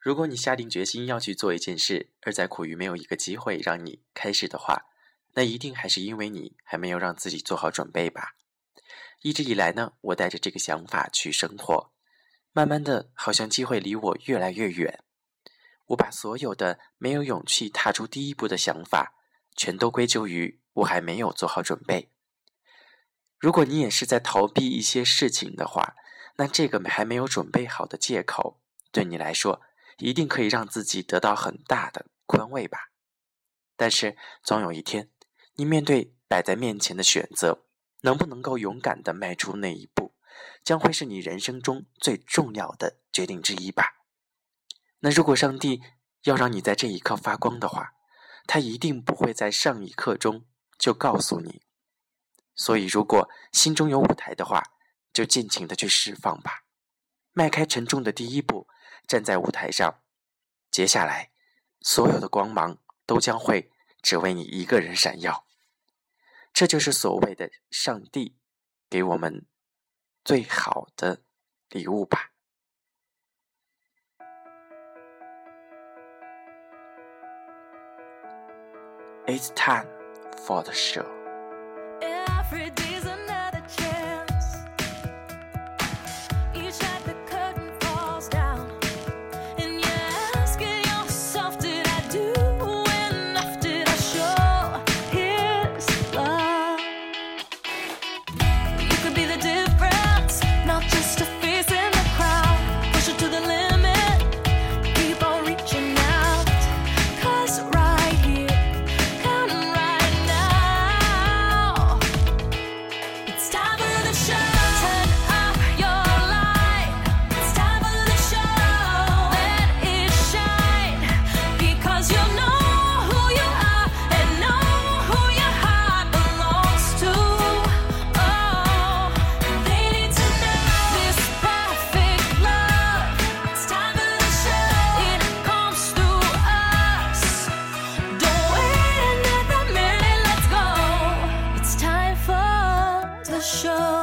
如果你下定决心要去做一件事，而在苦于没有一个机会让你开始的话，那一定还是因为你还没有让自己做好准备吧。一直以来呢，我带着这个想法去生活，慢慢的，好像机会离我越来越远。我把所有的没有勇气踏出第一步的想法，全都归咎于我还没有做好准备。如果你也是在逃避一些事情的话，那这个还没有准备好的借口，对你来说。一定可以让自己得到很大的宽慰吧，但是总有一天，你面对摆在面前的选择，能不能够勇敢的迈出那一步，将会是你人生中最重要的决定之一吧。那如果上帝要让你在这一刻发光的话，他一定不会在上一刻中就告诉你。所以，如果心中有舞台的话，就尽情的去释放吧，迈开沉重的第一步。站在舞台上，接下来，所有的光芒都将会只为你一个人闪耀。这就是所谓的上帝给我们最好的礼物吧。It's time for the show. show.